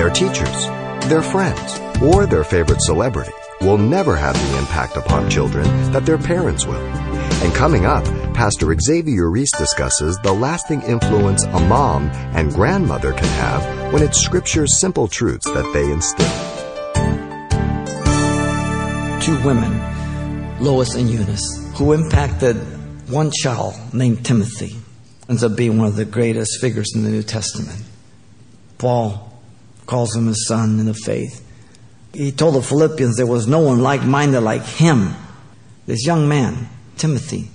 Their teachers, their friends, or their favorite celebrity will never have the impact upon children that their parents will. And coming up, Pastor Xavier Reese discusses the lasting influence a mom and grandmother can have when it's Scripture's simple truths that they instill. Two women, Lois and Eunice, who impacted one child named Timothy, ends up being one of the greatest figures in the New Testament. Paul calls him his son in the faith. He told the Philippians there was no one like minded like him. This young man, Timothy.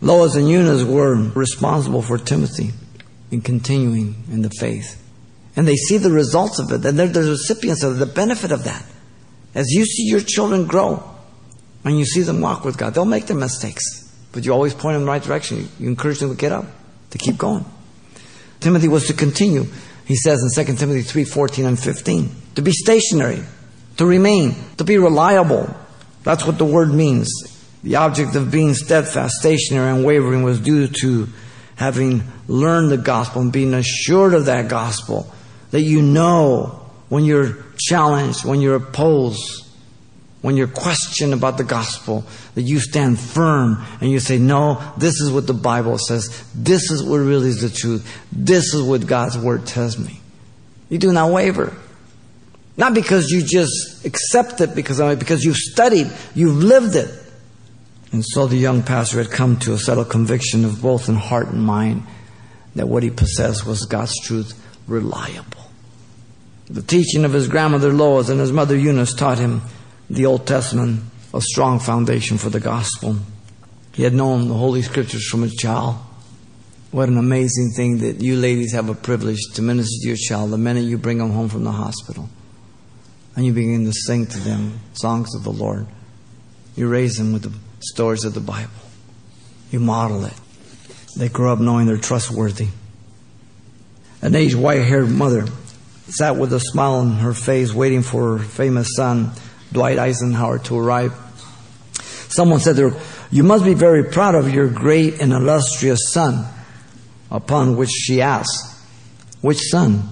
Lois and Eunice were responsible for Timothy in continuing in the faith. And they see the results of it, and they're the recipients of the benefit of that. As you see your children grow, and you see them walk with God, they'll make their mistakes, but you always point them in the right direction. You encourage them to get up, to keep going. Timothy was to continue. He says in 2 Timothy 3 14 and 15, to be stationary, to remain, to be reliable. That's what the word means. The object of being steadfast, stationary, and wavering was due to having learned the gospel and being assured of that gospel. That you know when you're challenged, when you're opposed, when you're questioned about the gospel, that you stand firm and you say, No, this is what the Bible says. This is what really is the truth. This is what God's word tells me. You do not waver. Not because you just accept it because, because you've studied, you've lived it. And so the young pastor had come to a settled conviction of both in heart and mind that what he possessed was God's truth, reliable. The teaching of his grandmother Lois and his mother Eunice taught him the Old Testament, a strong foundation for the gospel. He had known the Holy Scriptures from a child. What an amazing thing that you ladies have a privilege to minister to your child the minute you bring them home from the hospital. And you begin to sing to them songs of the Lord. You raise them with the stories of the Bible. You model it. They grow up knowing they're trustworthy. An aged white haired mother sat with a smile on her face waiting for her famous son, Dwight Eisenhower, to arrive. Someone said her, You must be very proud of your great and illustrious son. Upon which she asked, Which son?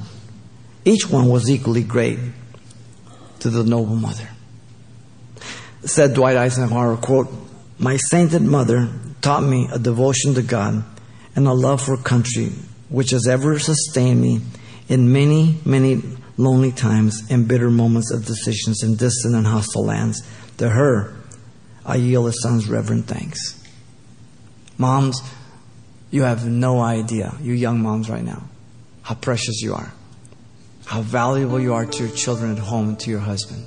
Each one was equally great to the noble mother. Said Dwight Eisenhower, quote, my sainted mother taught me a devotion to God and a love for country, which has ever sustained me in many, many lonely times and bitter moments of decisions in distant and hostile lands. To her, I yield a son's reverent thanks. Moms, you have no idea, you young moms right now, how precious you are, how valuable you are to your children at home and to your husband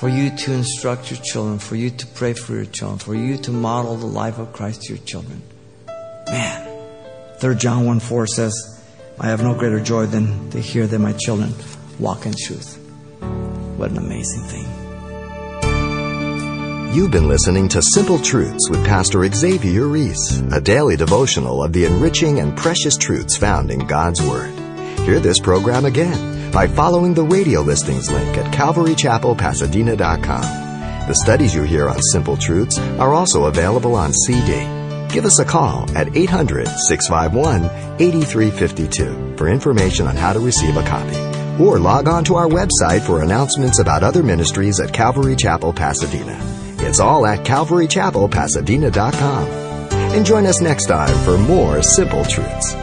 for you to instruct your children, for you to pray for your children, for you to model the life of Christ to your children. Man, 3 John 1 4 says, I have no greater joy than to hear that my children walk in truth. What an amazing thing. You've been listening to Simple Truths with Pastor Xavier Reese, a daily devotional of the enriching and precious truths found in God's Word. Hear this program again by following the radio listings link at calvarychapelpasadena.com. The studies you hear on Simple Truths are also available on CD. Give us a call at 800 651 8352 for information on how to receive a copy. Or log on to our website for announcements about other ministries at Calvary Chapel Pasadena. It's all at calvarychapelpasadena.com. And join us next time for more Simple Truths.